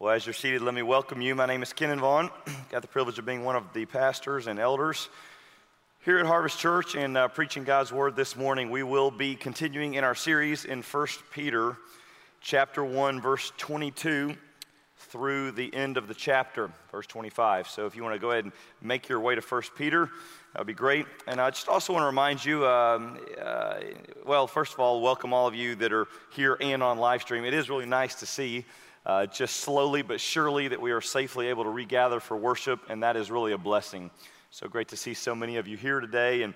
Well, as you're seated, let me welcome you. My name is Kenan Vaughn. Got the privilege of being one of the pastors and elders here at Harvest Church and uh, preaching God's word this morning. We will be continuing in our series in 1 Peter chapter 1 verse 22 through the end of the chapter, verse 25. So if you want to go ahead and make your way to 1 Peter, that would be great. And I just also want to remind you um, uh, well, first of all, welcome all of you that are here and on live stream. It is really nice to see. Uh, just slowly but surely that we are safely able to regather for worship, and that is really a blessing. So great to see so many of you here today, and,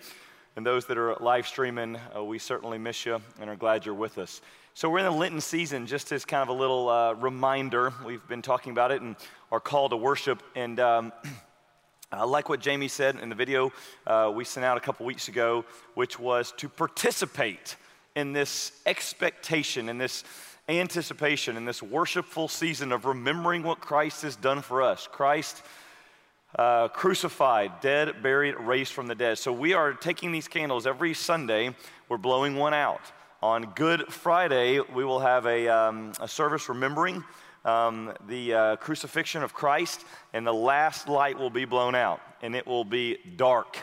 and those that are live streaming, uh, we certainly miss you and are glad you're with us. So, we're in the Lenten season, just as kind of a little uh, reminder. We've been talking about it and our call to worship. And um, I like what Jamie said in the video uh, we sent out a couple weeks ago, which was to participate in this expectation, in this anticipation, in this worshipful season of remembering what Christ has done for us. Christ. Uh, crucified, dead, buried, raised from the dead. So we are taking these candles every Sunday, we're blowing one out. On Good Friday, we will have a, um, a service remembering um, the uh, crucifixion of Christ, and the last light will be blown out, and it will be dark.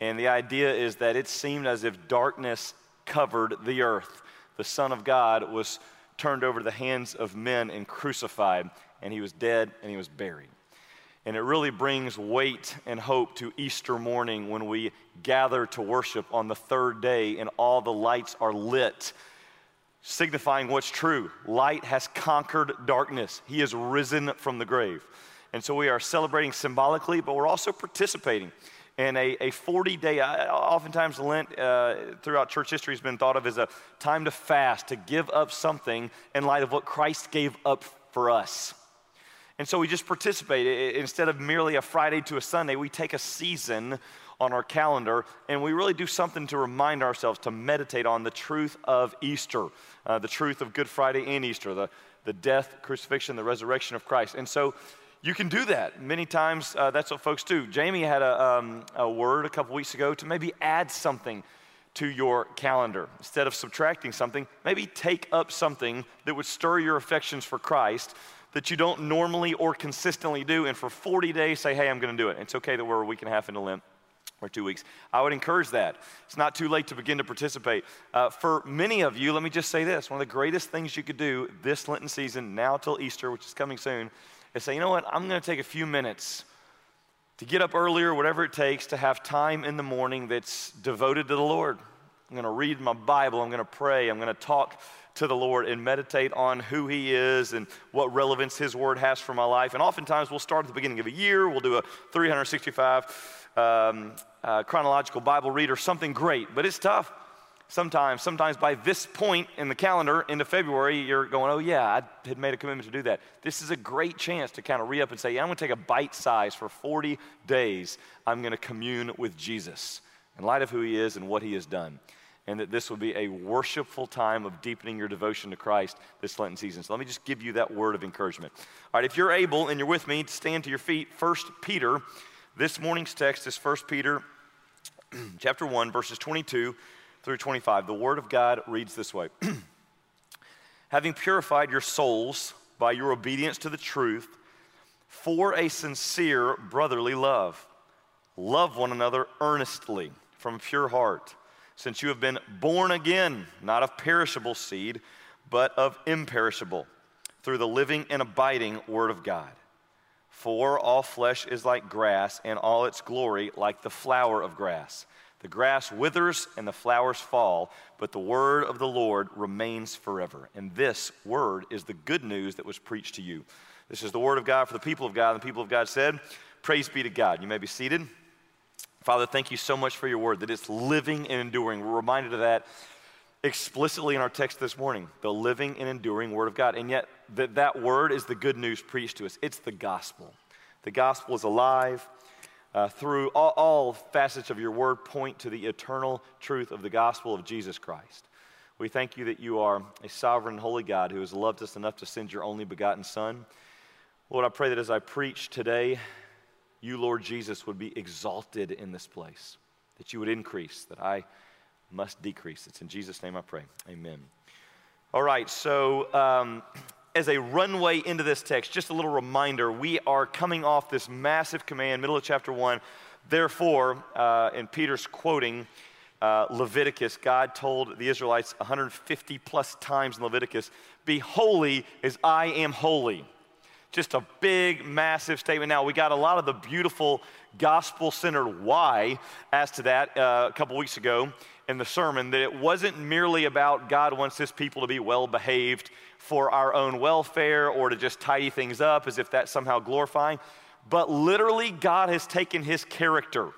And the idea is that it seemed as if darkness covered the earth. The Son of God was turned over to the hands of men and crucified, and he was dead and he was buried. And it really brings weight and hope to Easter morning when we gather to worship on the third day and all the lights are lit, signifying what's true. Light has conquered darkness, He has risen from the grave. And so we are celebrating symbolically, but we're also participating in a, a 40 day, oftentimes Lent uh, throughout church history has been thought of as a time to fast, to give up something in light of what Christ gave up for us. And so we just participate. Instead of merely a Friday to a Sunday, we take a season on our calendar and we really do something to remind ourselves to meditate on the truth of Easter, uh, the truth of Good Friday and Easter, the, the death, crucifixion, the resurrection of Christ. And so you can do that. Many times, uh, that's what folks do. Jamie had a, um, a word a couple weeks ago to maybe add something to your calendar. Instead of subtracting something, maybe take up something that would stir your affections for Christ that you don't normally or consistently do, and for 40 days say, hey, I'm going to do it. It's okay that we're a week and a half into Lent or two weeks. I would encourage that. It's not too late to begin to participate. Uh, for many of you, let me just say this one of the greatest things you could do this Lenten season, now till Easter, which is coming soon, is say, you know what, I'm going to take a few minutes to get up earlier, whatever it takes, to have time in the morning that's devoted to the Lord. I'm going to read my Bible, I'm going to pray, I'm going to talk to the Lord and meditate on who He is and what relevance His Word has for my life. And oftentimes we'll start at the beginning of a year, we'll do a 365 um, uh, chronological Bible read or something great, but it's tough. Sometimes, sometimes by this point in the calendar, into February, you're going, oh yeah, I had made a commitment to do that. This is a great chance to kind of re up and say, yeah, I'm going to take a bite size for 40 days. I'm going to commune with Jesus in light of who he is and what he has done and that this will be a worshipful time of deepening your devotion to Christ this Lenten season. So let me just give you that word of encouragement. All right, if you're able and you're with me, stand to your feet. First Peter, this morning's text is First Peter chapter 1, verses 22 through 25. The word of God reads this way Having purified your souls by your obedience to the truth for a sincere brotherly love, love one another earnestly from pure heart since you have been born again, not of perishable seed, but of imperishable, through the living and abiding Word of God. For all flesh is like grass, and all its glory like the flower of grass. The grass withers and the flowers fall, but the word of the Lord remains forever. And this word is the good news that was preached to you. This is the word of God for the people of God. And the people of God said, Praise be to God. You may be seated. Father, thank you so much for your word, that it's living and enduring. We're reminded of that explicitly in our text this morning the living and enduring word of God. And yet, that, that word is the good news preached to us. It's the gospel. The gospel is alive. Uh, through all, all facets of your word, point to the eternal truth of the gospel of Jesus Christ. We thank you that you are a sovereign, holy God who has loved us enough to send your only begotten Son. Lord, I pray that as I preach today, you, Lord Jesus, would be exalted in this place, that you would increase, that I must decrease. It's in Jesus' name I pray. Amen. All right, so um, as a runway into this text, just a little reminder we are coming off this massive command, middle of chapter one. Therefore, uh, and Peter's quoting uh, Leviticus, God told the Israelites 150 plus times in Leviticus, Be holy as I am holy. Just a big, massive statement. Now, we got a lot of the beautiful gospel centered why as to that uh, a couple weeks ago in the sermon that it wasn't merely about God wants his people to be well behaved for our own welfare or to just tidy things up as if that's somehow glorifying, but literally, God has taken his character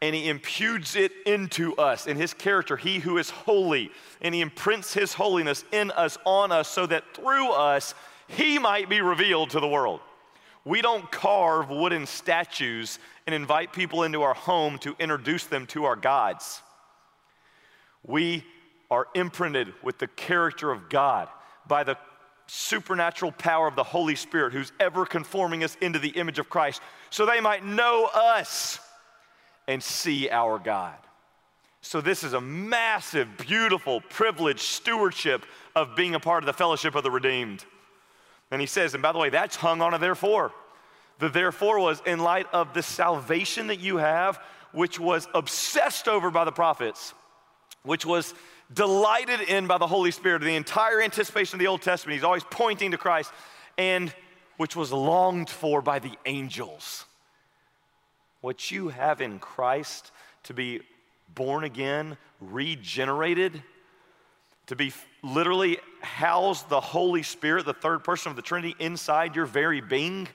and he imputes it into us in his character, he who is holy, and he imprints his holiness in us, on us, so that through us, he might be revealed to the world. We don't carve wooden statues and invite people into our home to introduce them to our gods. We are imprinted with the character of God by the supernatural power of the Holy Spirit who's ever conforming us into the image of Christ so they might know us and see our God. So, this is a massive, beautiful, privileged stewardship of being a part of the fellowship of the redeemed. And he says, and by the way, that's hung on a therefore. The therefore was in light of the salvation that you have, which was obsessed over by the prophets, which was delighted in by the Holy Spirit. The entire anticipation of the Old Testament, he's always pointing to Christ, and which was longed for by the angels. What you have in Christ to be born again, regenerated, to be literally house the Holy Spirit, the third person of the Trinity, inside your very being,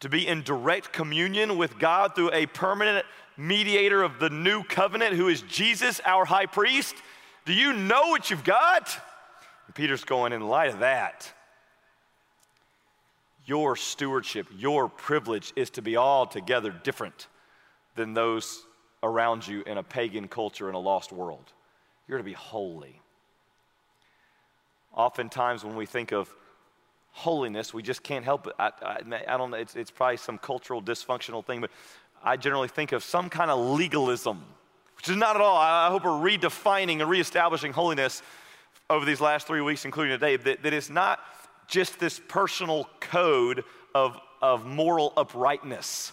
to be in direct communion with God through a permanent mediator of the new covenant who is Jesus, our high priest. Do you know what you've got? And Peter's going, in light of that, your stewardship, your privilege is to be altogether different than those around you in a pagan culture in a lost world. You're to be holy. Oftentimes, when we think of holiness, we just can't help it. I, I, I don't know, it's, it's probably some cultural dysfunctional thing, but I generally think of some kind of legalism, which is not at all. I hope we're redefining and reestablishing holiness over these last three weeks, including today, that, that it's not just this personal code of, of moral uprightness.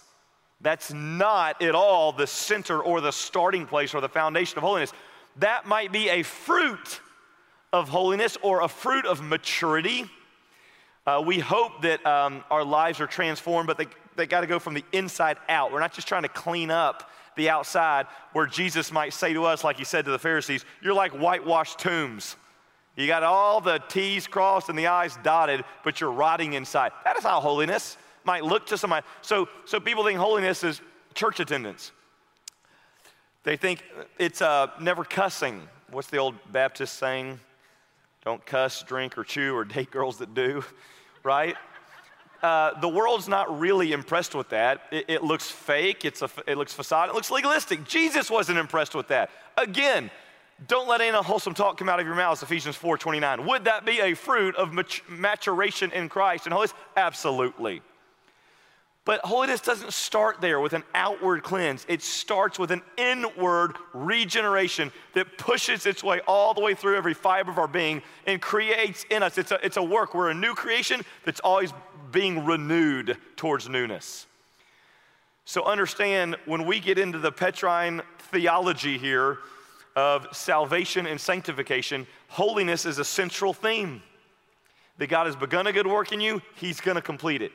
That's not at all the center or the starting place or the foundation of holiness. That might be a fruit of holiness or a fruit of maturity. Uh, we hope that um, our lives are transformed, but they, they got to go from the inside out. We're not just trying to clean up the outside, where Jesus might say to us, like he said to the Pharisees, You're like whitewashed tombs. You got all the T's crossed and the I's dotted, but you're rotting inside. That is how holiness might look to somebody. So, so people think holiness is church attendance. They think it's uh, never cussing. What's the old Baptist saying? Don't cuss, drink, or chew, or date girls that do, right? Uh, the world's not really impressed with that. It, it looks fake, it's a, it looks facade, it looks legalistic. Jesus wasn't impressed with that. Again, don't let any unwholesome talk come out of your mouths, Ephesians 4.29. Would that be a fruit of maturation in Christ and holiness? Absolutely. But holiness doesn't start there with an outward cleanse. It starts with an inward regeneration that pushes its way all the way through every fiber of our being and creates in us. It's a, it's a work. We're a new creation that's always being renewed towards newness. So understand when we get into the Petrine theology here of salvation and sanctification, holiness is a central theme. That God has begun a good work in you, He's gonna complete it.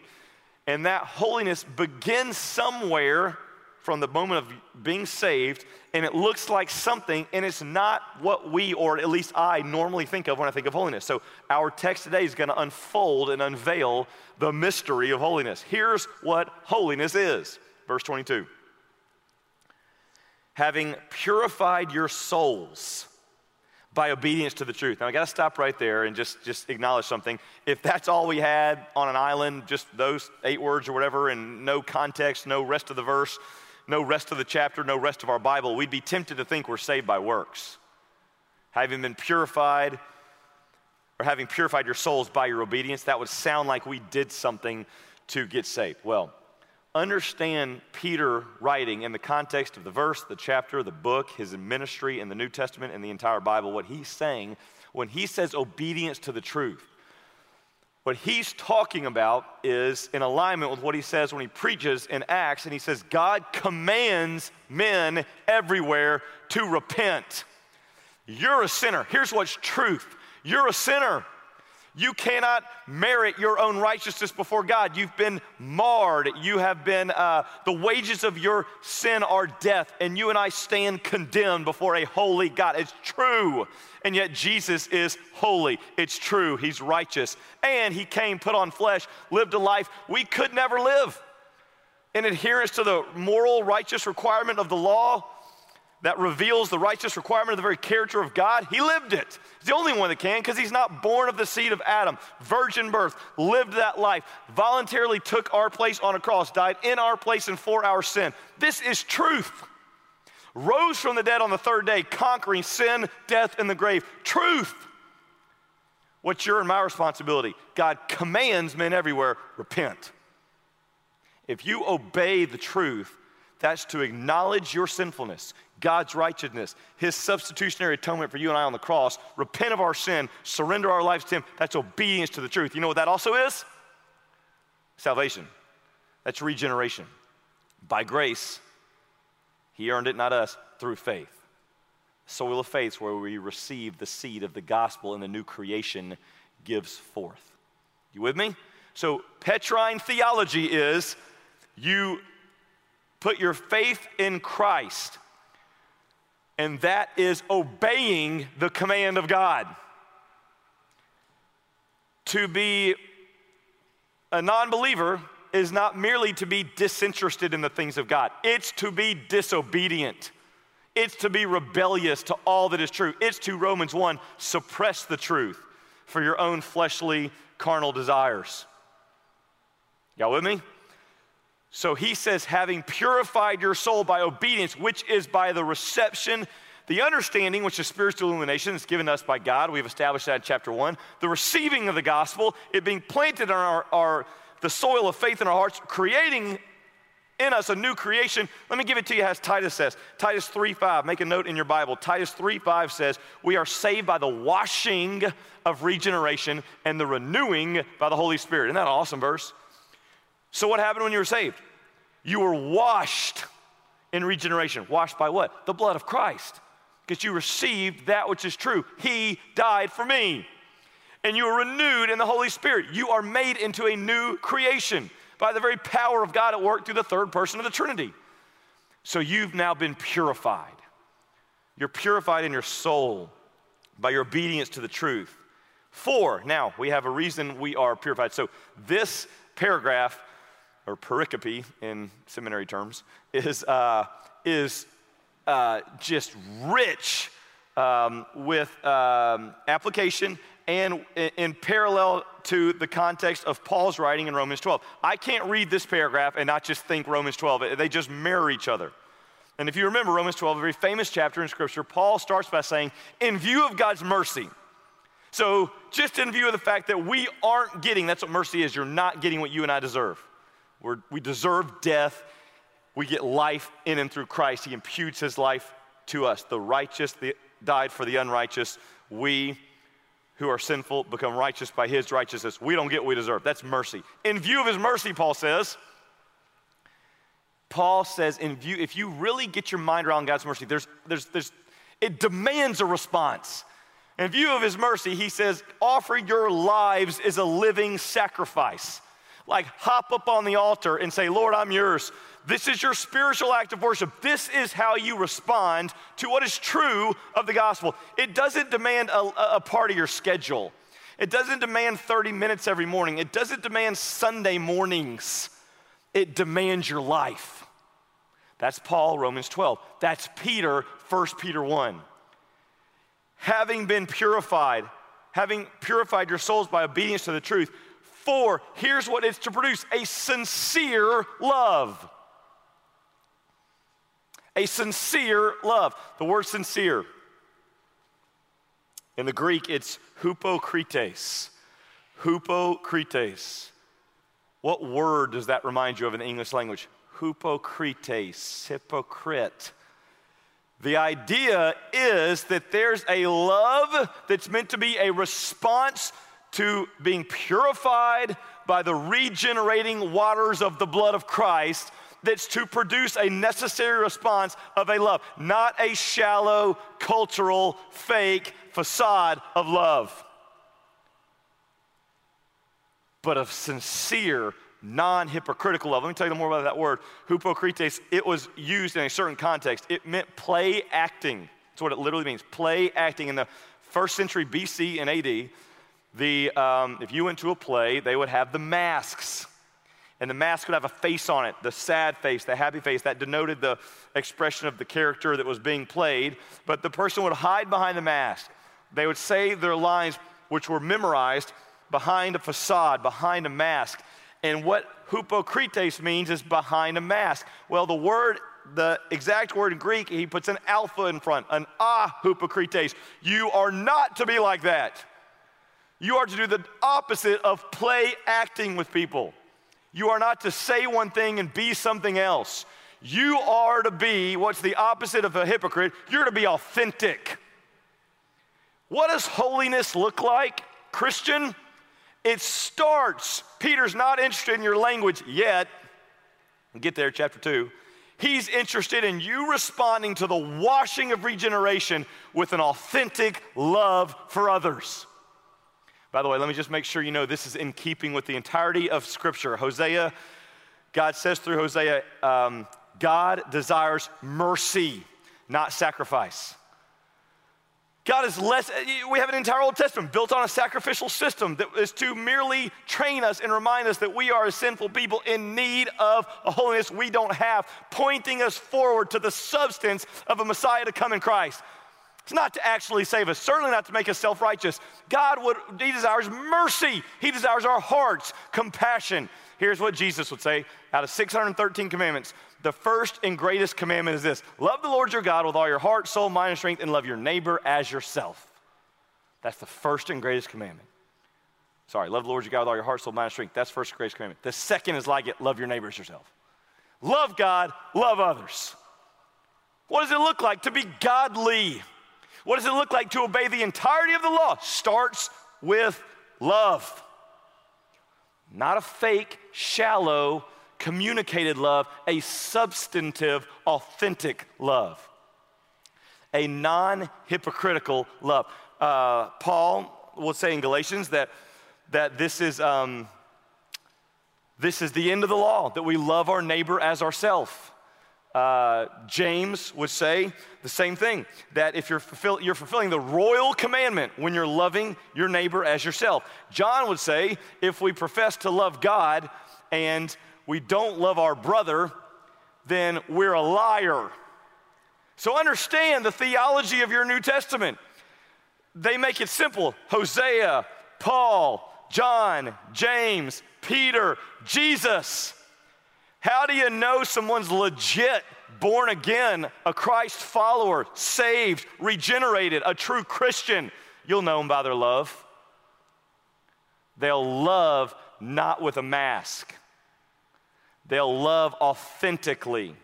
And that holiness begins somewhere from the moment of being saved, and it looks like something, and it's not what we, or at least I, normally think of when I think of holiness. So, our text today is going to unfold and unveil the mystery of holiness. Here's what holiness is. Verse 22 Having purified your souls by obedience to the truth. Now I got to stop right there and just just acknowledge something. If that's all we had on an island, just those eight words or whatever, and no context, no rest of the verse, no rest of the chapter, no rest of our Bible, we'd be tempted to think we're saved by works. Having been purified, or having purified your souls by your obedience, that would sound like we did something to get saved. Well, understand Peter writing in the context of the verse, the chapter, the book, his ministry in the New Testament and the entire Bible, what he's saying when he says obedience to the truth. What he's talking about is in alignment with what he says when he preaches in Acts, and he says, God commands men everywhere to repent. You're a sinner. Here's what's truth you're a sinner. You cannot merit your own righteousness before God. You've been marred. You have been, uh, the wages of your sin are death, and you and I stand condemned before a holy God. It's true. And yet Jesus is holy. It's true. He's righteous. And He came, put on flesh, lived a life we could never live. In adherence to the moral, righteous requirement of the law, that reveals the righteous requirement of the very character of God, he lived it. He's the only one that can because he's not born of the seed of Adam, virgin birth, lived that life, voluntarily took our place on a cross, died in our place and for our sin. This is truth. Rose from the dead on the third day, conquering sin, death, and the grave. Truth. What's your and my responsibility? God commands men everywhere repent. If you obey the truth, that's to acknowledge your sinfulness, God's righteousness, His substitutionary atonement for you and I on the cross, repent of our sin, surrender our lives to Him. That's obedience to the truth. You know what that also is? Salvation. That's regeneration. By grace, He earned it, not us, through faith. Soil of faith where we receive the seed of the gospel and the new creation gives forth. You with me? So, Petrine theology is you put your faith in Christ and that is obeying the command of God. To be a non believer is not merely to be disinterested in the things of God, it's to be disobedient. It's to be rebellious to all that is true. It's to, Romans 1, suppress the truth for your own fleshly, carnal desires. Y'all with me? So he says, having purified your soul by obedience, which is by the reception, the understanding, which is spiritual illumination, is given us by God. We've established that in chapter one. The receiving of the gospel, it being planted on our, our the soil of faith in our hearts, creating in us a new creation. Let me give it to you as Titus says. Titus 3:5. Make a note in your Bible. Titus 3:5 says, "We are saved by the washing of regeneration and the renewing by the Holy Spirit." Isn't that an awesome verse? So, what happened when you were saved? You were washed in regeneration. Washed by what? The blood of Christ. Because you received that which is true. He died for me. And you are renewed in the Holy Spirit. You are made into a new creation by the very power of God at work through the third person of the Trinity. So you've now been purified. You're purified in your soul by your obedience to the truth. Four, now we have a reason we are purified. So this paragraph or pericope in seminary terms, is, uh, is uh, just rich um, with um, application and in, parallel to the context of Paul's writing in Romans 12. I can't read this paragraph and not just think Romans 12, they just mirror each other. And if you remember Romans 12, a very famous chapter in Scripture, Paul starts by saying, in view of God's mercy, so, just in view of the fact that we aren't getting, that's what mercy is, you're not getting what you and I deserve. We're, we deserve death. We get life in and through Christ. He imputes his life to us. The righteous the, died for the unrighteous. We who are sinful become righteous by his righteousness. We don't get what we deserve. That's mercy. In view of his mercy, Paul says, Paul says, in view, if you really get your mind around God's mercy, there's, there's, there's, it demands a response. In view of his mercy, he says, offer your lives as a living sacrifice like hop up on the altar and say, Lord, I'm yours. This is your spiritual act of worship. This is how you respond to what is true of the gospel. It doesn't demand a, a part of your schedule, it doesn't demand 30 minutes every morning, it doesn't demand Sunday mornings. It demands your life. That's Paul, Romans 12. That's Peter, 1 Peter 1. Having been purified, having purified your souls by obedience to the truth, Here's what it's to produce a sincere love. A sincere love. The word sincere. In the Greek, it's hupokrites. Hupokrites. What word does that remind you of in the English language? Hupokrites, hypocrite. The idea is that there's a love that's meant to be a response to being purified by the regenerating waters of the blood of Christ that's to produce a necessary response of a love, not a shallow, cultural, fake facade of love, but of sincere, non hypocritical love. Let me tell you more about that word. Hypocrites, it was used in a certain context. It meant play acting. That's what it literally means play acting. In the first century BC and AD, the, um, if you went to a play, they would have the masks. And the mask would have a face on it, the sad face, the happy face, that denoted the expression of the character that was being played. But the person would hide behind the mask. They would say their lines, which were memorized, behind a facade, behind a mask. And what hypocrites means is behind a mask. Well, the word, the exact word in Greek, he puts an alpha in front, an ah hypocrites. You are not to be like that. You are to do the opposite of play acting with people. You are not to say one thing and be something else. You are to be what's the opposite of a hypocrite? You're to be authentic. What does holiness look like, Christian? It starts, Peter's not interested in your language yet. Get there, chapter 2. He's interested in you responding to the washing of regeneration with an authentic love for others. By the way, let me just make sure you know this is in keeping with the entirety of Scripture. Hosea, God says through Hosea, um, God desires mercy, not sacrifice. God is less, we have an entire Old Testament built on a sacrificial system that is to merely train us and remind us that we are a sinful people in need of a holiness we don't have, pointing us forward to the substance of a Messiah to come in Christ. It's not to actually save us, certainly not to make us self righteous. God would, He desires mercy. He desires our hearts, compassion. Here's what Jesus would say out of 613 commandments the first and greatest commandment is this love the Lord your God with all your heart, soul, mind, and strength, and love your neighbor as yourself. That's the first and greatest commandment. Sorry, love the Lord your God with all your heart, soul, mind, and strength. That's first and greatest commandment. The second is like it love your neighbor as yourself. Love God, love others. What does it look like to be godly? What does it look like to obey the entirety of the law? Starts with love. Not a fake, shallow, communicated love, a substantive, authentic love. A non hypocritical love. Uh, Paul will say in Galatians that, that this, is, um, this is the end of the law, that we love our neighbor as ourselves. Uh, James would say the same thing that if you're, fulfill, you're fulfilling the royal commandment when you're loving your neighbor as yourself. John would say if we profess to love God and we don't love our brother, then we're a liar. So understand the theology of your New Testament. They make it simple Hosea, Paul, John, James, Peter, Jesus. How do you know someone's legit born again, a Christ follower, saved, regenerated, a true Christian? You'll know them by their love. They'll love not with a mask, they'll love authentically.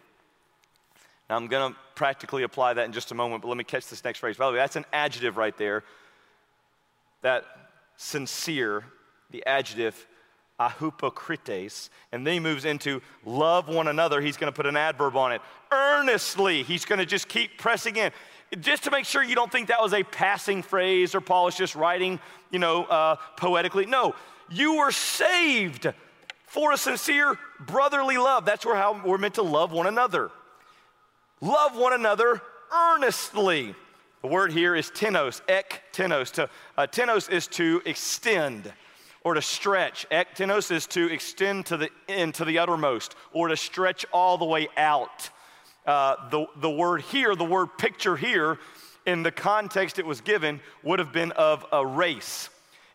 Now, I'm going to practically apply that in just a moment, but let me catch this next phrase. By the way, that's an adjective right there. That sincere, the adjective ahupocrites, and then he moves into love one another. He's going to put an adverb on it. Earnestly, he's going to just keep pressing in. Just to make sure you don't think that was a passing phrase or Paul is just writing, you know, uh, poetically. No, you were saved for a sincere brotherly love. That's where how we're meant to love one another. Love one another earnestly. The word here is tenos, ek tenos. To, uh, tenos is to extend or to stretch. Ektenos is to extend to the end, to the uttermost, or to stretch all the way out. Uh, the, the word here, the word picture here, in the context it was given, would have been of a race.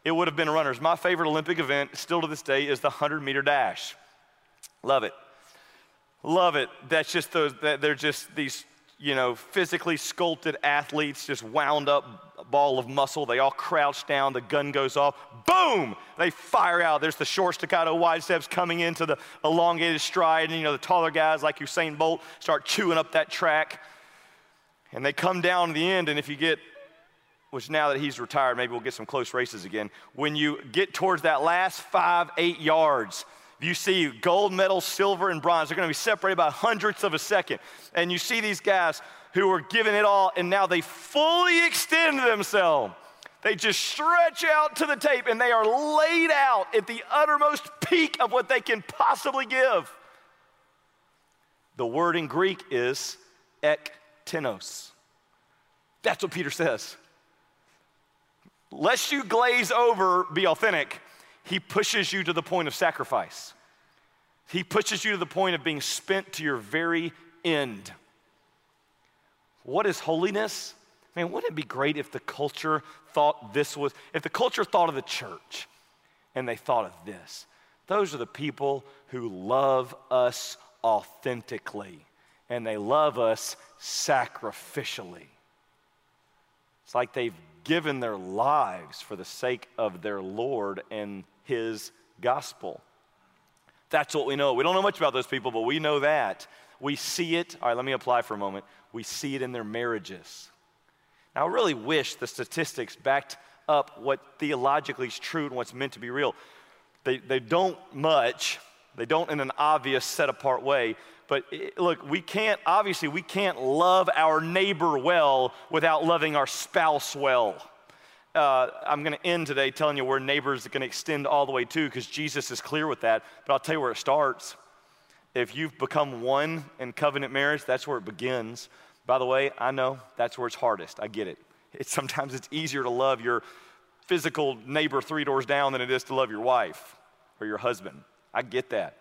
It would have been runners. My favorite Olympic event, still to this day, is the 100 meter dash. Love it. Love it. That's just those, they're just these you know, physically sculpted athletes, just wound up ball of muscle. They all crouch down, the gun goes off, boom, they fire out. There's the short staccato wide steps coming into the elongated stride, and you know, the taller guys like Usain Bolt start chewing up that track. And they come down to the end, and if you get which now that he's retired, maybe we'll get some close races again. When you get towards that last five, eight yards, you see gold medal, silver, and bronze. They're going to be separated by hundredths of a second. And you see these guys who are giving it all, and now they fully extend themselves. They just stretch out to the tape and they are laid out at the uttermost peak of what they can possibly give. The word in Greek is ektenos. That's what Peter says. Lest you glaze over, be authentic, he pushes you to the point of sacrifice. He pushes you to the point of being spent to your very end. What is holiness? Man, wouldn't it be great if the culture thought this was, if the culture thought of the church and they thought of this? Those are the people who love us authentically and they love us sacrificially. It's like they've given their lives for the sake of their Lord and His gospel. That's what we know. We don't know much about those people, but we know that. We see it. All right, let me apply for a moment. We see it in their marriages. Now, I really wish the statistics backed up what theologically is true and what's meant to be real. They, they don't much, they don't in an obvious, set apart way. But it, look, we can't, obviously, we can't love our neighbor well without loving our spouse well. Uh, I'm going to end today telling you where neighbors are going to extend all the way to because Jesus is clear with that. But I'll tell you where it starts. If you've become one in covenant marriage, that's where it begins. By the way, I know that's where it's hardest. I get it. It's, sometimes it's easier to love your physical neighbor three doors down than it is to love your wife or your husband. I get that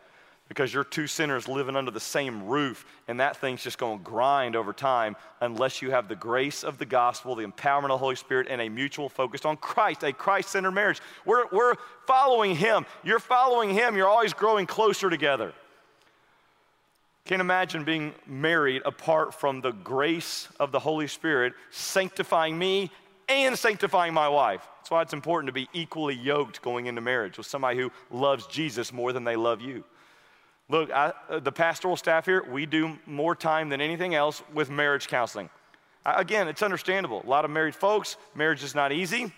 because you're two sinners living under the same roof, and that thing's just going to grind over time unless you have the grace of the gospel, the empowerment of the Holy Spirit, and a mutual focus on Christ, a Christ centered marriage. We're, we're following Him. You're following Him. You're always growing closer together. Can't imagine being married apart from the grace of the Holy Spirit sanctifying me and sanctifying my wife. That's why it's important to be equally yoked going into marriage with somebody who loves Jesus more than they love you. Look, I, uh, the pastoral staff here, we do more time than anything else with marriage counseling. Again, it's understandable. A lot of married folks, marriage is not easy.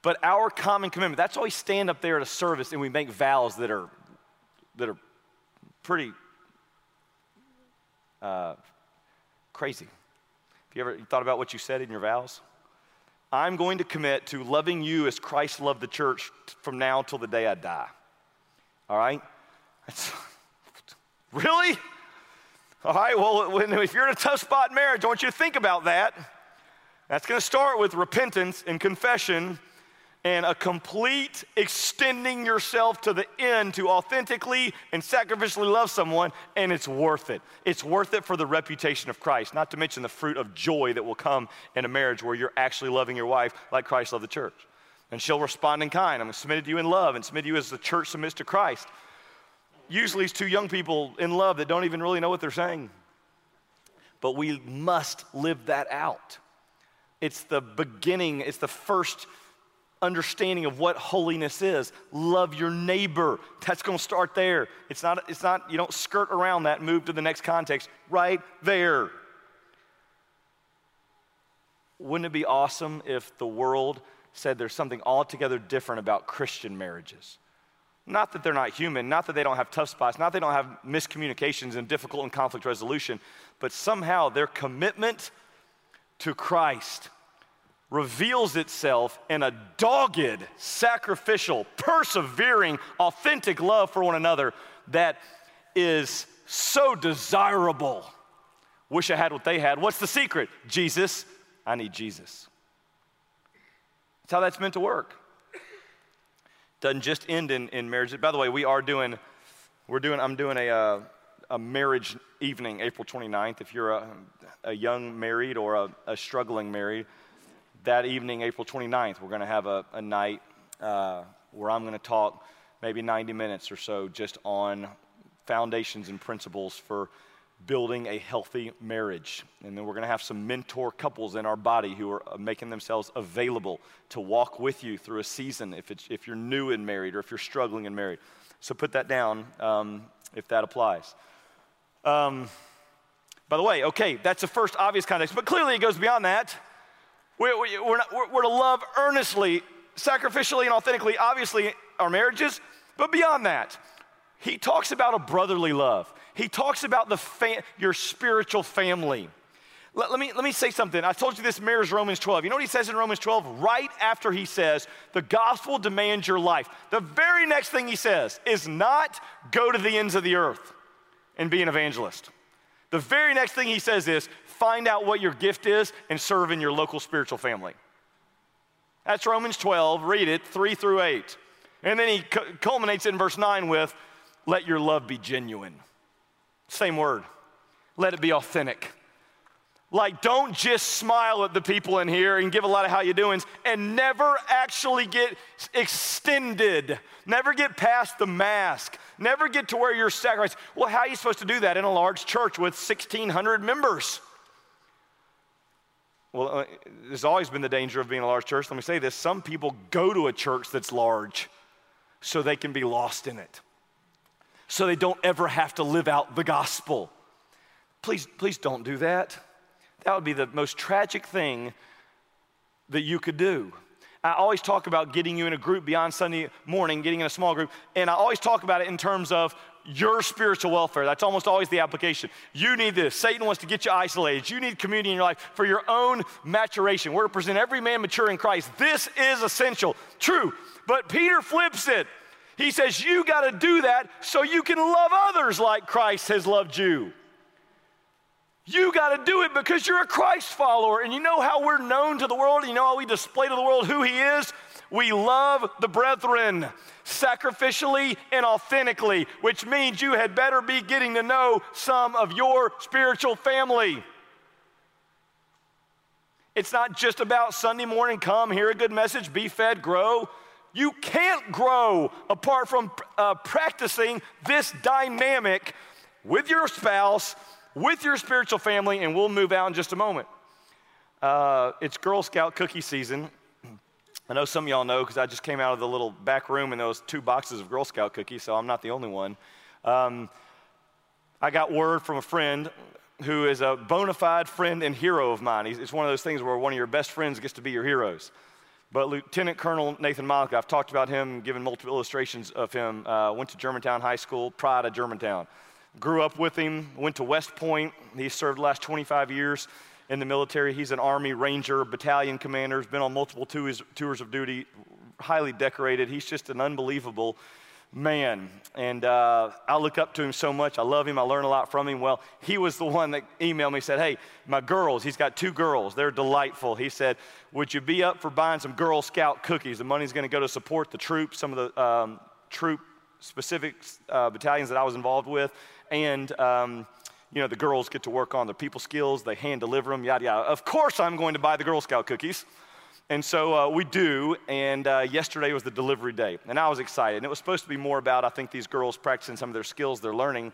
But our common commitment, that's why we stand up there at a service and we make vows that are, that are pretty uh, crazy. Have you ever thought about what you said in your vows? I'm going to commit to loving you as Christ loved the church from now till the day I die. All right? really? All right, well, when, if you're in a tough spot in marriage, I want you to think about that. That's going to start with repentance and confession and a complete extending yourself to the end to authentically and sacrificially love someone, and it's worth it. It's worth it for the reputation of Christ, not to mention the fruit of joy that will come in a marriage where you're actually loving your wife like Christ loved the church. And she'll respond in kind. I'm submitted to you in love and submit to you as the church submits to Christ. Usually it's two young people in love that don't even really know what they're saying. But we must live that out. It's the beginning, it's the first understanding of what holiness is. Love your neighbor. That's going to start there. It's not, it's not, you don't skirt around that, move to the next context. Right there. Wouldn't it be awesome if the world said there's something altogether different about Christian marriages? Not that they're not human, not that they don't have tough spots, not that they don't have miscommunications and difficult and conflict resolution, but somehow their commitment to Christ reveals itself in a dogged, sacrificial, persevering, authentic love for one another that is so desirable. Wish I had what they had. What's the secret? Jesus. I need Jesus. That's how that's meant to work. Doesn't just end in, in marriage. By the way, we are doing, we're doing, I'm doing a, uh, a marriage evening April 29th. If you're a, a young married or a, a struggling married, that evening, April 29th, we're going to have a, a night uh, where I'm going to talk maybe 90 minutes or so just on foundations and principles for building a healthy marriage. And then we're going to have some mentor couples in our body who are uh, making themselves available to walk with you through a season if, it's, if you're new and married or if you're struggling and married. So put that down um, if that applies. Um, by the way, okay, that's the first obvious context, but clearly it goes beyond that. We, we, we're, not, we're, we're to love earnestly, sacrificially, and authentically, obviously, our marriages, but beyond that, he talks about a brotherly love. He talks about the fam- your spiritual family. Let, let, me, let me say something. I told you this mirrors Romans 12. You know what he says in Romans 12? Right after he says, the gospel demands your life. The very next thing he says is not go to the ends of the earth and be an evangelist. The very next thing he says is find out what your gift is and serve in your local spiritual family. That's Romans 12. Read it, 3 through 8. And then he culminates in verse 9 with, let your love be genuine. Same word. Let it be authentic. Like, don't just smile at the people in here and give a lot of how you doings and never actually get extended. Never get past the mask. Never get to where you're sacrificed. Well, how are you supposed to do that in a large church with 1,600 members? Well, uh, there's always been the danger of being a large church. Let me say this some people go to a church that's large so they can be lost in it, so they don't ever have to live out the gospel. Please, please don't do that. That would be the most tragic thing that you could do. I always talk about getting you in a group beyond Sunday morning, getting in a small group, and I always talk about it in terms of your spiritual welfare. That's almost always the application. You need this. Satan wants to get you isolated. You need community in your life for your own maturation. We're to present every man mature in Christ. This is essential. True. But Peter flips it. He says, You got to do that so you can love others like Christ has loved you. You got to do it because you're a Christ follower. And you know how we're known to the world? You know how we display to the world who He is? We love the brethren sacrificially and authentically, which means you had better be getting to know some of your spiritual family. It's not just about Sunday morning, come, hear a good message, be fed, grow. You can't grow apart from uh, practicing this dynamic with your spouse with your spiritual family, and we'll move out in just a moment. Uh, it's Girl Scout cookie season. I know some of y'all know because I just came out of the little back room and there was two boxes of Girl Scout cookies, so I'm not the only one. Um, I got word from a friend who is a bona fide friend and hero of mine. He's, it's one of those things where one of your best friends gets to be your heroes. But Lieutenant Colonel Nathan Malika, I've talked about him, given multiple illustrations of him. Uh, went to Germantown High School, pride of Germantown. Grew up with him, went to West Point. He served the last 25 years in the military. He's an Army Ranger, battalion commander, has been on multiple tours of duty, highly decorated. He's just an unbelievable man. And uh, I look up to him so much. I love him. I learn a lot from him. Well, he was the one that emailed me, said, Hey, my girls, he's got two girls. They're delightful. He said, Would you be up for buying some Girl Scout cookies? The money's going to go to support the troops, some of the um, troop specific uh, battalions that I was involved with and um, you know the girls get to work on their people skills they hand deliver them yada yada of course i'm going to buy the girl scout cookies and so uh, we do and uh, yesterday was the delivery day and i was excited and it was supposed to be more about i think these girls practicing some of their skills they're learning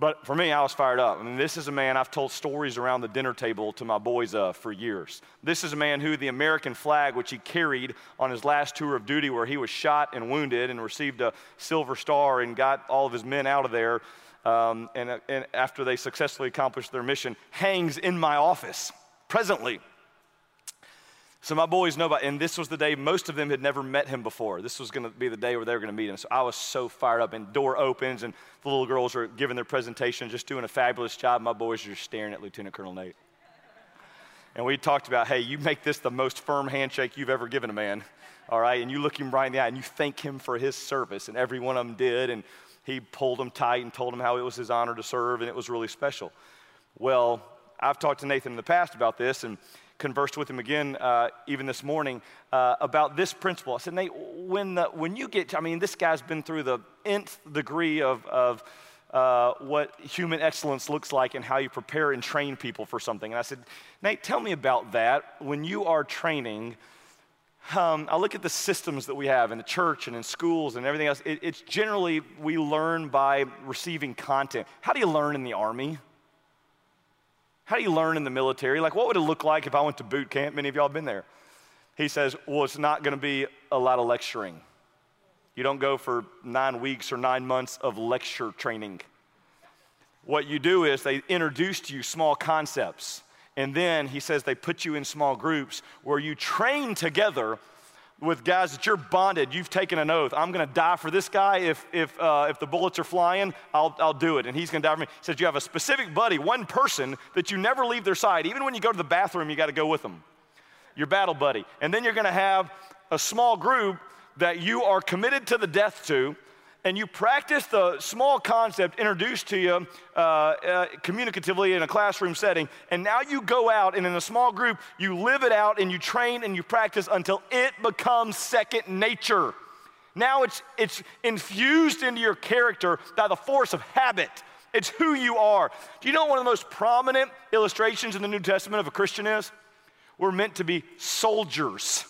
but for me, I was fired up. I mean, this is a man I've told stories around the dinner table to my boys uh, for years. This is a man who the American flag, which he carried on his last tour of duty, where he was shot and wounded and received a Silver Star and got all of his men out of there, um, and, and after they successfully accomplished their mission, hangs in my office presently. So my boys know about, and this was the day most of them had never met him before. This was going to be the day where they were going to meet him. So I was so fired up, and door opens, and the little girls are giving their presentation, just doing a fabulous job. My boys are just staring at Lieutenant Colonel Nate. And we talked about, hey, you make this the most firm handshake you've ever given a man, all right? And you look him right in the eye, and you thank him for his service, and every one of them did. And he pulled them tight and told them how it was his honor to serve, and it was really special. Well, I've talked to Nathan in the past about this and conversed with him again uh, even this morning uh, about this principle. I said, Nate, when, the, when you get, to, I mean, this guy's been through the nth degree of, of uh, what human excellence looks like and how you prepare and train people for something. And I said, Nate, tell me about that. When you are training, um, I look at the systems that we have in the church and in schools and everything else. It, it's generally we learn by receiving content. How do you learn in the army? How do you learn in the military? Like, what would it look like if I went to boot camp? Many of y'all have been there. He says, Well, it's not going to be a lot of lecturing. You don't go for nine weeks or nine months of lecture training. What you do is they introduce to you small concepts And then he says they put you in small groups where you train together with guys that you're bonded. You've taken an oath. I'm going to die for this guy. If, if, uh, if the bullets are flying, I'll, I'll do it. And he's going to die for me. He says you have a specific buddy, one person that you never leave their side. Even when you go to the bathroom, you got to go with them. Your battle buddy. And then you're going to have a small group that you are committed to the death to and you practice the small concept introduced to you uh, uh, communicatively in a classroom setting, and now you go out and in a small group, you live it out and you train and you practice until it becomes second nature. Now it's, it's infused into your character by the force of habit. It's who you are. Do you know one of the most prominent illustrations in the New Testament of a Christian is? We're meant to be soldiers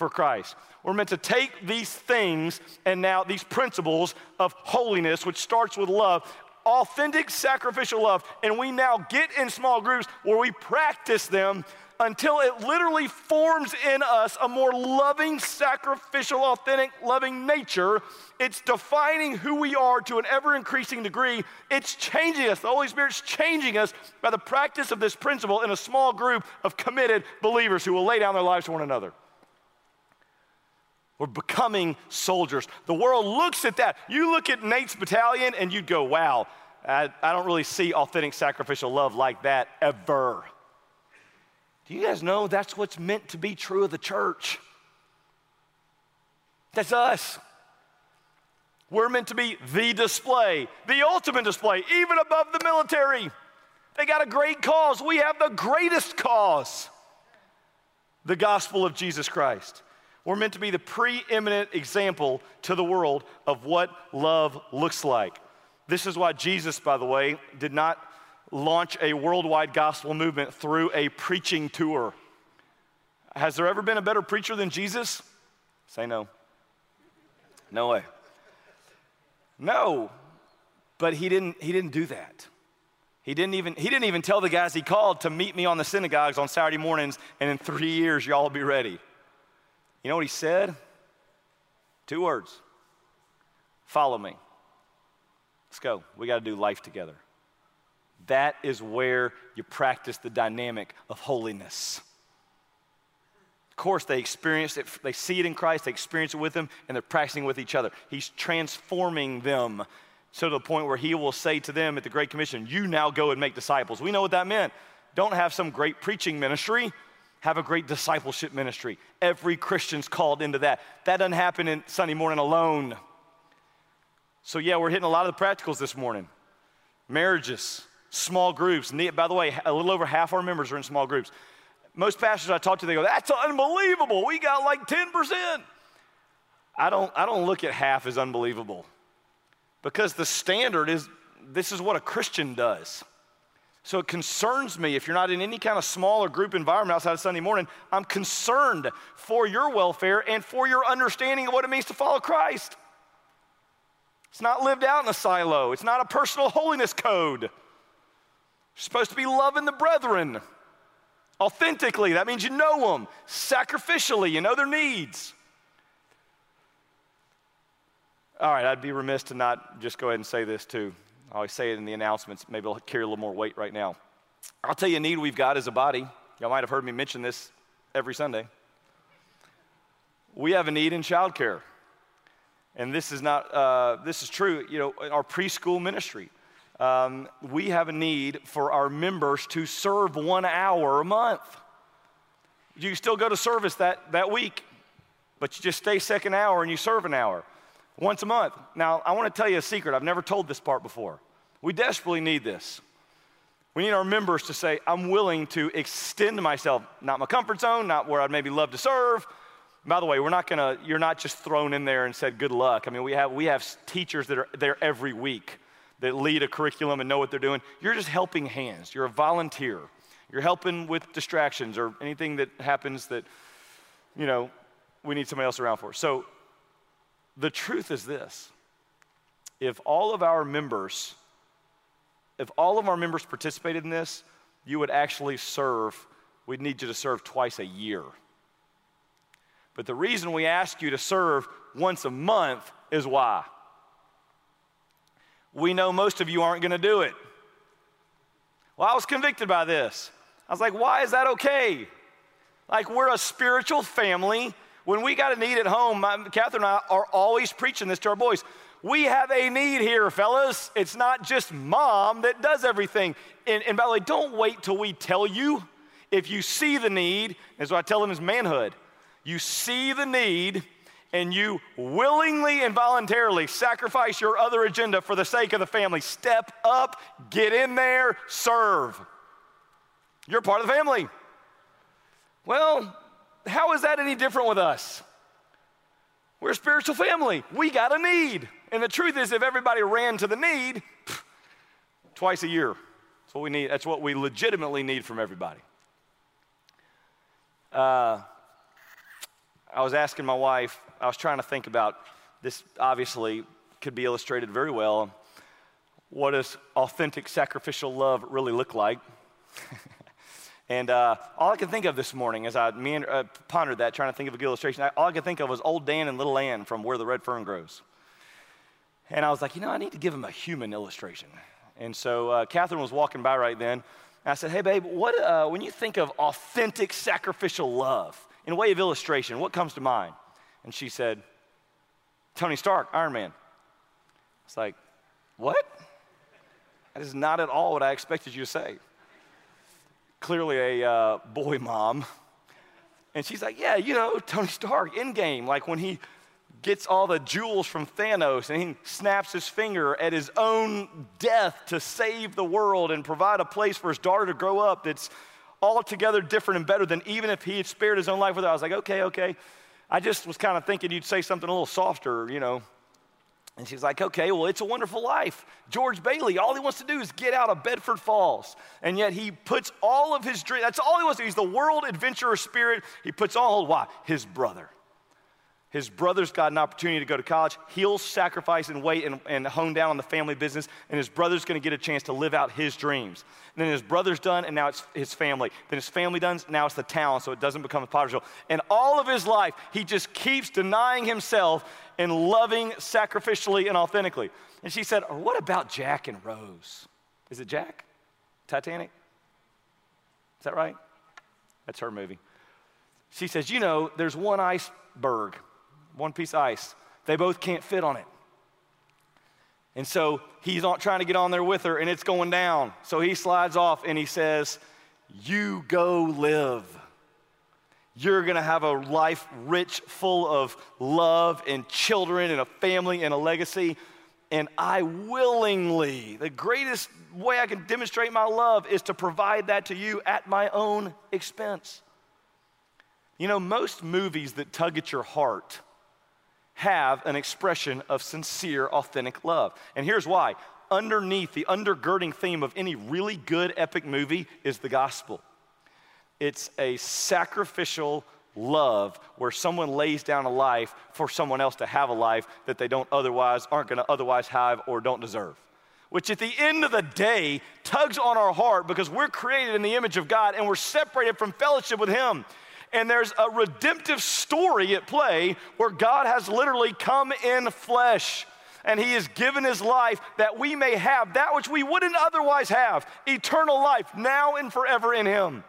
for Christ. We're meant to take these things and now these principles of holiness, which starts with love, authentic sacrificial love, and we now get in small groups where we practice them until it literally forms in us a more loving, sacrificial, authentic, loving nature. It's defining who we are to an ever increasing degree. It's changing us. The Holy Spirit's changing us by the practice of this principle in a small group of committed believers who will lay down their lives for one another. We're becoming soldiers. The world looks at that. You look at Nate's battalion and you'd go, wow, I, I don't really see authentic sacrificial love like that ever. Do you guys know that's what's meant to be true of the church? That's us. We're meant to be the display, the ultimate display, even above the military. They got a great cause. We have the greatest cause the gospel of Jesus Christ. We're meant to be the preeminent example to the world of what love looks like. This is why Jesus, by the way, did not launch a worldwide gospel movement through a preaching tour. Has there ever been a better preacher than Jesus? Say no. No way. No. But he didn't he didn't do that. He didn't even he didn't even tell the guys he called to meet me on the synagogues on Saturday mornings and in 3 years y'all will be ready. You know what he said? Two words follow me. Let's go. We got to do life together. That is where you practice the dynamic of holiness. Of course, they experience it, they see it in Christ, they experience it with Him, and they're practicing with each other. He's transforming them so to the point where He will say to them at the Great Commission, You now go and make disciples. We know what that meant. Don't have some great preaching ministry have a great discipleship ministry. Every Christian's called into that. That doesn't happen in Sunday morning alone. So, yeah, we're hitting a lot of the practicals this morning. Marriages, small groups. By the way, a little over half our members are in small groups. Most pastors I talk to, they go, That's unbelievable. We got like 10%. I don't, I don't look at half as unbelievable because the standard is this is what a Christian does. So it concerns me if you're not in any kind of small or group environment outside of Sunday morning, I'm concerned for your welfare and for your understanding of what it means to follow Christ. It's not lived out in a silo, it's not a personal holiness code. You're supposed to be loving the brethren authentically. That means you know them, sacrificially, you know their needs. All right, I'd be remiss to not just go ahead and say this too. I always say it in the announcements. Maybe I'll carry a little more weight right now. I'll tell you a need we've got as a body. Y'all might have heard me mention this every Sunday. We have a need in childcare. And this is not, uh, this is true, you know, our preschool ministry. Um, we have a need for our members to serve one hour a month. You still go to service that, that week, but you just stay second hour and you serve an hour once a month. Now, I want to tell you a secret. I've never told this part before. We desperately need this. We need our members to say, I'm willing to extend myself, not my comfort zone, not where I'd maybe love to serve. By the way, we're not gonna, you're not just thrown in there and said, good luck. I mean, we have, we have teachers that are there every week that lead a curriculum and know what they're doing. You're just helping hands. You're a volunteer. You're helping with distractions or anything that happens that, you know, we need somebody else around for. So the truth is this if all of our members, if all of our members participated in this, you would actually serve, we'd need you to serve twice a year. But the reason we ask you to serve once a month is why? We know most of you aren't going to do it. Well, I was convicted by this. I was like, why is that okay? Like, we're a spiritual family. When we got a need at home, my, Catherine and I are always preaching this to our boys. We have a need here, fellas. It's not just mom that does everything. And, and by the way, don't wait till we tell you. If you see the need, as what I tell them is manhood. You see the need and you willingly and voluntarily sacrifice your other agenda for the sake of the family. Step up, get in there, serve. You're part of the family. Well, how is that any different with us? We're a spiritual family. We got a need. And the truth is, if everybody ran to the need, twice a year, that's what we need. That's what we legitimately need from everybody. Uh, I was asking my wife, I was trying to think about this, obviously, could be illustrated very well. What does authentic sacrificial love really look like? and uh, all I could think of this morning as I uh, pondered that, trying to think of a good illustration, all I could think of was old Dan and little Ann from Where the Red Fern Grows. And I was like, you know, I need to give him a human illustration. And so uh, Catherine was walking by right then. I said, hey, babe, what, uh, when you think of authentic sacrificial love, in a way of illustration, what comes to mind? And she said, Tony Stark, Iron Man. It's like, what? That is not at all what I expected you to say. Clearly a uh, boy mom. And she's like, yeah, you know, Tony Stark, Endgame, like when he gets all the jewels from Thanos and he snaps his finger at his own death to save the world and provide a place for his daughter to grow up that's altogether different and better than even if he had spared his own life with her. I was like, okay, okay. I just was kind of thinking you'd say something a little softer, you know. And she's like, okay, well, it's a wonderful life. George Bailey, all he wants to do is get out of Bedford Falls. And yet he puts all of his dreams, that's all he wants to do. He's the world adventurer spirit. He puts all, why? His brother. His brother's got an opportunity to go to college. He'll sacrifice and wait and, and hone down on the family business, and his brother's gonna get a chance to live out his dreams. And then his brother's done, and now it's his family. Then his family done, now it's the town, so it doesn't become a potter's wheel. And all of his life, he just keeps denying himself and loving sacrificially and authentically. And she said, What about Jack and Rose? Is it Jack? Titanic? Is that right? That's her movie. She says, You know, there's one iceberg one piece of ice. They both can't fit on it. And so he's not trying to get on there with her, and it's going down. So he slides off and he says, You go live. You're gonna have a life rich, full of love and children and a family and a legacy. And I willingly, the greatest way I can demonstrate my love is to provide that to you at my own expense. You know, most movies that tug at your heart have an expression of sincere, authentic love. And here's why underneath the undergirding theme of any really good epic movie is the gospel. It's a sacrificial love where someone lays down a life for someone else to have a life that they don't otherwise aren't going to otherwise have or don't deserve which at the end of the day tugs on our heart because we're created in the image of God and we're separated from fellowship with Him. And there's a redemptive story at play where God has literally come in flesh and he has given his life that we may have that which we wouldn't otherwise have eternal life now and forever in him.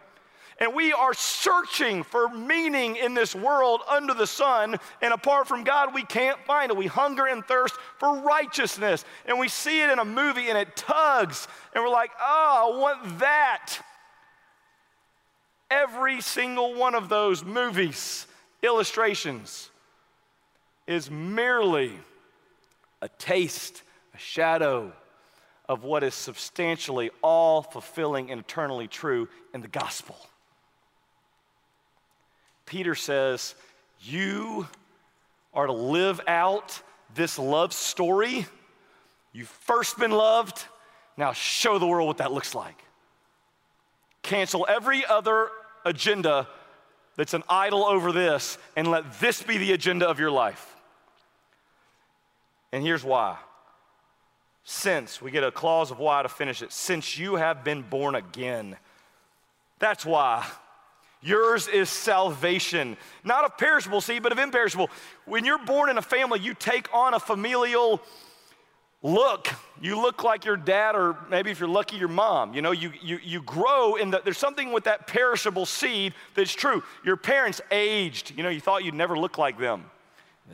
And we are searching for meaning in this world under the sun, and apart from God, we can't find it. We hunger and thirst for righteousness, and we see it in a movie and it tugs, and we're like, oh, I want that. Every single one of those movies, illustrations, is merely a taste, a shadow of what is substantially all fulfilling and eternally true in the gospel. Peter says, You are to live out this love story. You've first been loved, now show the world what that looks like. Cancel every other agenda that's an idol over this and let this be the agenda of your life. And here's why. Since, we get a clause of why to finish it. Since you have been born again. That's why. Yours is salvation, not of perishable seed, but of imperishable. When you're born in a family, you take on a familial look. You look like your dad, or maybe if you're lucky, your mom. You know, you, you, you grow in the, there's something with that perishable seed that's true. Your parents aged. You know, you thought you'd never look like them.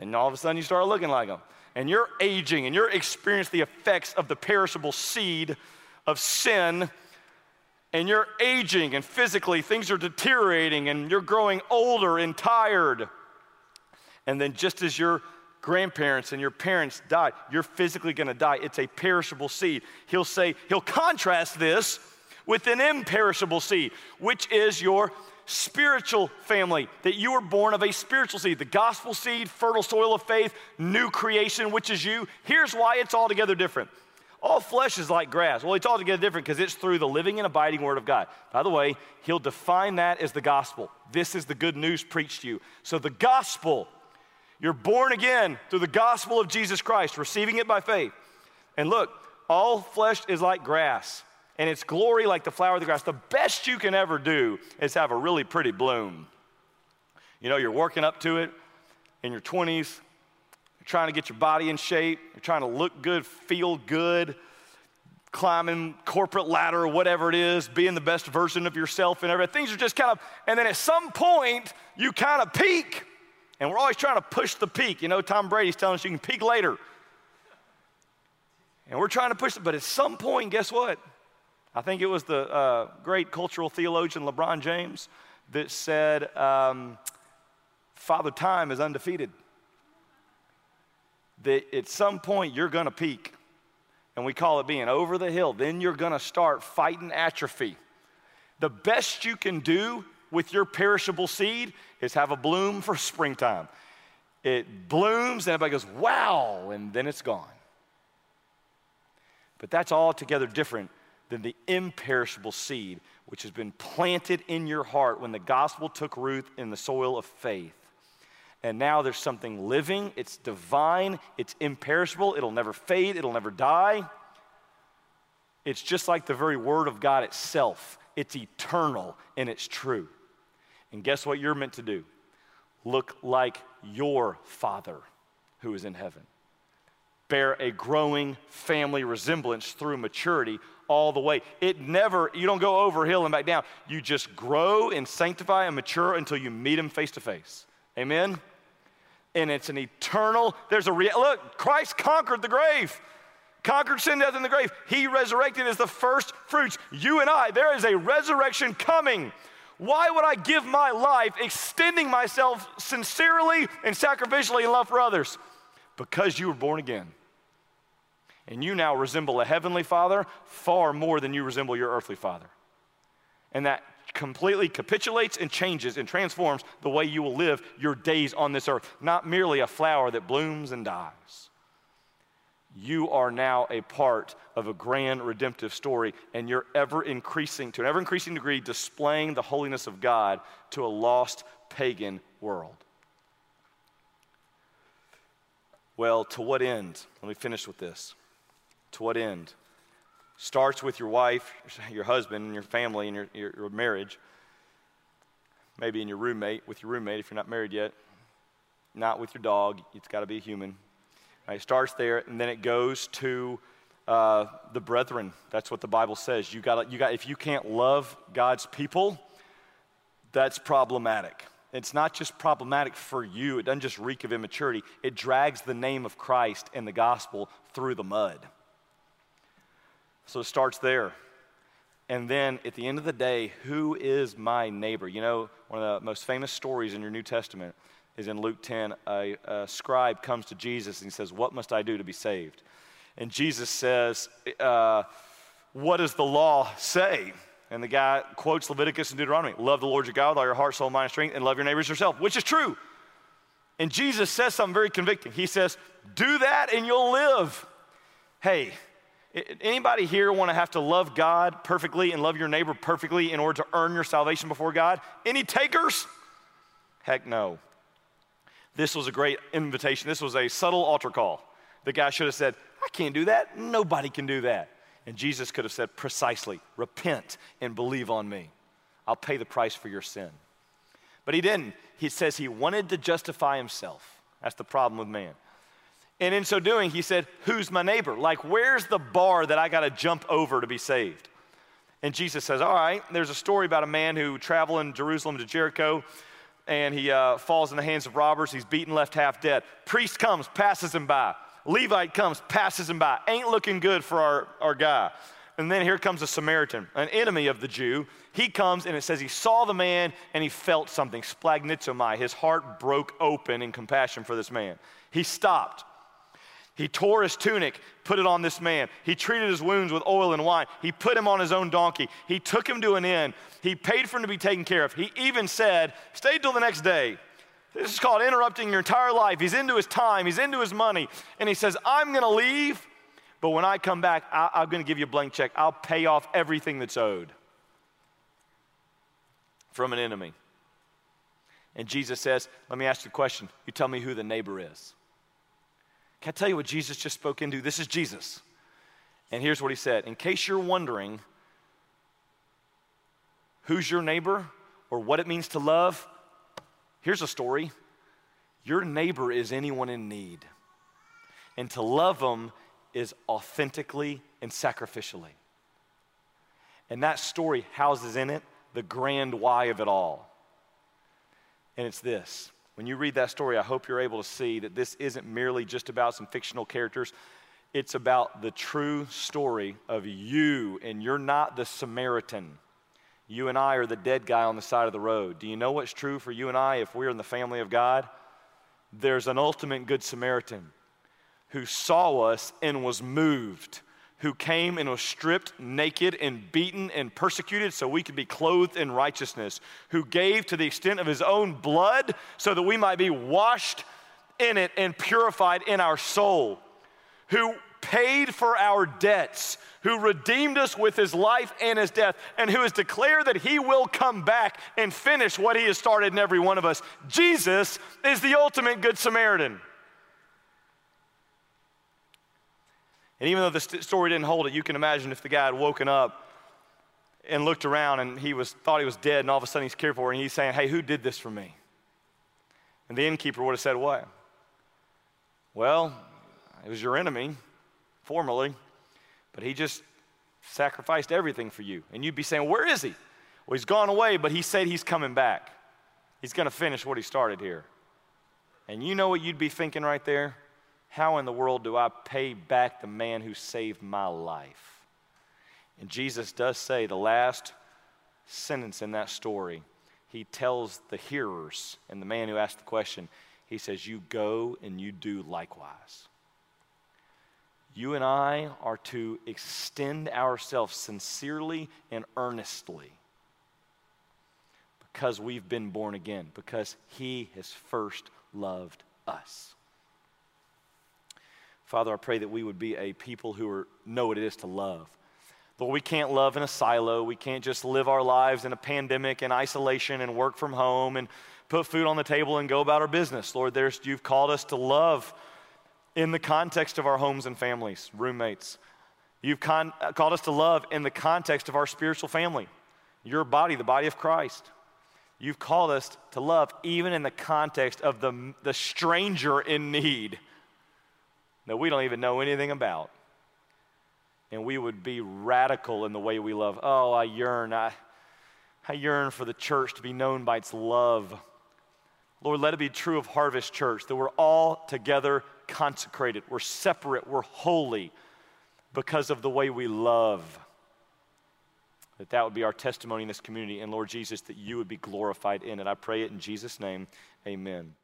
And all of a sudden you start looking like them. And you're aging and you're experiencing the effects of the perishable seed of sin. And you're aging and physically things are deteriorating and you're growing older and tired. And then just as your grandparents and your parents died, you're physically gonna die. It's a perishable seed. He'll say, he'll contrast this with an imperishable seed, which is your spiritual family, that you were born of a spiritual seed, the gospel seed, fertile soil of faith, new creation, which is you. Here's why it's altogether different. All flesh is like grass. Well, it's altogether different because it's through the living and abiding word of God. By the way, he'll define that as the gospel. This is the good news preached to you. So, the gospel, you're born again through the gospel of Jesus Christ, receiving it by faith. And look, all flesh is like grass and its glory like the flower of the grass. The best you can ever do is have a really pretty bloom. You know, you're working up to it in your 20s, you're trying to get your body in shape, you're trying to look good, feel good, climbing corporate ladder or whatever it is, being the best version of yourself and everything. Things are just kind of, and then at some point, you kind of peak. And we're always trying to push the peak. You know, Tom Brady's telling us you can peak later. And we're trying to push it, but at some point, guess what? I think it was the uh, great cultural theologian LeBron James that said, um, Father Time is undefeated. That at some point you're going to peak, and we call it being over the hill. Then you're going to start fighting atrophy. The best you can do with your perishable seed is have a bloom for springtime. It blooms, and everybody goes, wow, and then it's gone. But that's altogether different than the imperishable seed which has been planted in your heart when the gospel took root in the soil of faith. And now there's something living, it's divine, it's imperishable, it'll never fade, it'll never die. It's just like the very word of God itself. It's eternal and it's true. And guess what you're meant to do? Look like your Father who is in heaven. Bear a growing family resemblance through maturity all the way. It never, you don't go over hill and back down. You just grow and sanctify and mature until you meet Him face to face. Amen? And it's an eternal, there's a real, look, Christ conquered the grave, conquered sin, death, and the grave. He resurrected as the first fruits. You and I, there is a resurrection coming. Why would I give my life extending myself sincerely and sacrificially in love for others? Because you were born again. And you now resemble a heavenly father far more than you resemble your earthly father. And that completely capitulates and changes and transforms the way you will live your days on this earth, not merely a flower that blooms and dies. You are now a part of a grand redemptive story, and you're ever increasing, to an ever increasing degree, displaying the holiness of God to a lost pagan world. Well, to what end? Let me finish with this. To what end? Starts with your wife, your husband, and your family, and your, your, your marriage. Maybe in your roommate, with your roommate if you're not married yet. Not with your dog, it's got to be a human. Right, it starts there, and then it goes to uh, the brethren. That's what the Bible says. You got, you got, if you can't love God's people, that's problematic. It's not just problematic for you, it doesn't just reek of immaturity, it drags the name of Christ and the gospel through the mud. So it starts there. And then at the end of the day, who is my neighbor? You know, one of the most famous stories in your New Testament is in Luke 10. A, a scribe comes to Jesus and he says, What must I do to be saved? And Jesus says, uh, What does the law say? And the guy quotes Leviticus and Deuteronomy Love the Lord your God with all your heart, soul, mind, and strength, and love your neighbors yourself, which is true. And Jesus says something very convicting. He says, Do that and you'll live. Hey, Anybody here want to have to love God perfectly and love your neighbor perfectly in order to earn your salvation before God? Any takers? Heck no. This was a great invitation. This was a subtle altar call. The guy should have said, I can't do that. Nobody can do that. And Jesus could have said, precisely, repent and believe on me. I'll pay the price for your sin. But he didn't. He says he wanted to justify himself. That's the problem with man. And in so doing, he said, Who's my neighbor? Like, where's the bar that I got to jump over to be saved? And Jesus says, All right, there's a story about a man who traveled in Jerusalem to Jericho and he uh, falls in the hands of robbers. He's beaten, left half dead. Priest comes, passes him by. Levite comes, passes him by. Ain't looking good for our, our guy. And then here comes a Samaritan, an enemy of the Jew. He comes and it says he saw the man and he felt something, splanchnizomai. His heart broke open in compassion for this man. He stopped. He tore his tunic, put it on this man. He treated his wounds with oil and wine. He put him on his own donkey. He took him to an inn. He paid for him to be taken care of. He even said, Stay till the next day. This is called interrupting your entire life. He's into his time, he's into his money. And he says, I'm going to leave, but when I come back, I- am going to give you a blank check. I'll pay off everything that's owed from an enemy. And Jesus says, Let me ask you a question. You tell me who the neighbor is. Can I tell you what Jesus just spoke into? This is Jesus. And here's what he said In case you're wondering who's your neighbor or what it means to love, here's a story. Your neighbor is anyone in need. And to love them is authentically and sacrificially. And that story houses in it the grand why of it all. And it's this when you read that story, I hope you're able to see that this isn't merely just about some fictional characters. It's about the true story of you, and you're not the Samaritan. You and I are the dead guy on the side of the road. Do you know what's true for you and I if we're in the family of God? There's an ultimate good Samaritan who saw us and was moved who came and was stripped naked and beaten and persecuted so we could be clothed in righteousness, who gave to the extent of his own blood so that we might be washed in it and purified in our soul, who paid for our debts, who redeemed us with his life and his death, and who has declared that he will come back and finish what he has started in every one of us. Jesus is the ultimate Good Samaritan. And even though the st- story didn't hold it, you can imagine if the guy had woken up and looked around and he was, thought he was dead, and all of a sudden he's cared for, and he's saying, Hey, who did this for me? And the innkeeper would have said, What? Well, it was your enemy, formerly, but he just sacrificed everything for you. And you'd be saying, Where is he? Well, he's gone away, but he said he's coming back. He's going to finish what he started here. And you know what you'd be thinking right there? How in the world do I pay back the man who saved my life? And Jesus does say the last sentence in that story, he tells the hearers and the man who asked the question, he says, You go and you do likewise. You and I are to extend ourselves sincerely and earnestly because we've been born again, because he has first loved us. Father, I pray that we would be a people who are, know what it is to love. Lord, we can't love in a silo. We can't just live our lives in a pandemic and isolation and work from home and put food on the table and go about our business. Lord, there's, you've called us to love in the context of our homes and families, roommates. You've con- called us to love in the context of our spiritual family, your body, the body of Christ. You've called us to love even in the context of the, the stranger in need that we don't even know anything about. And we would be radical in the way we love. Oh, I yearn. I, I yearn for the church to be known by its love. Lord, let it be true of Harvest Church that we're all together consecrated. We're separate. We're holy because of the way we love. That that would be our testimony in this community. And Lord Jesus, that you would be glorified in it. I pray it in Jesus' name. Amen.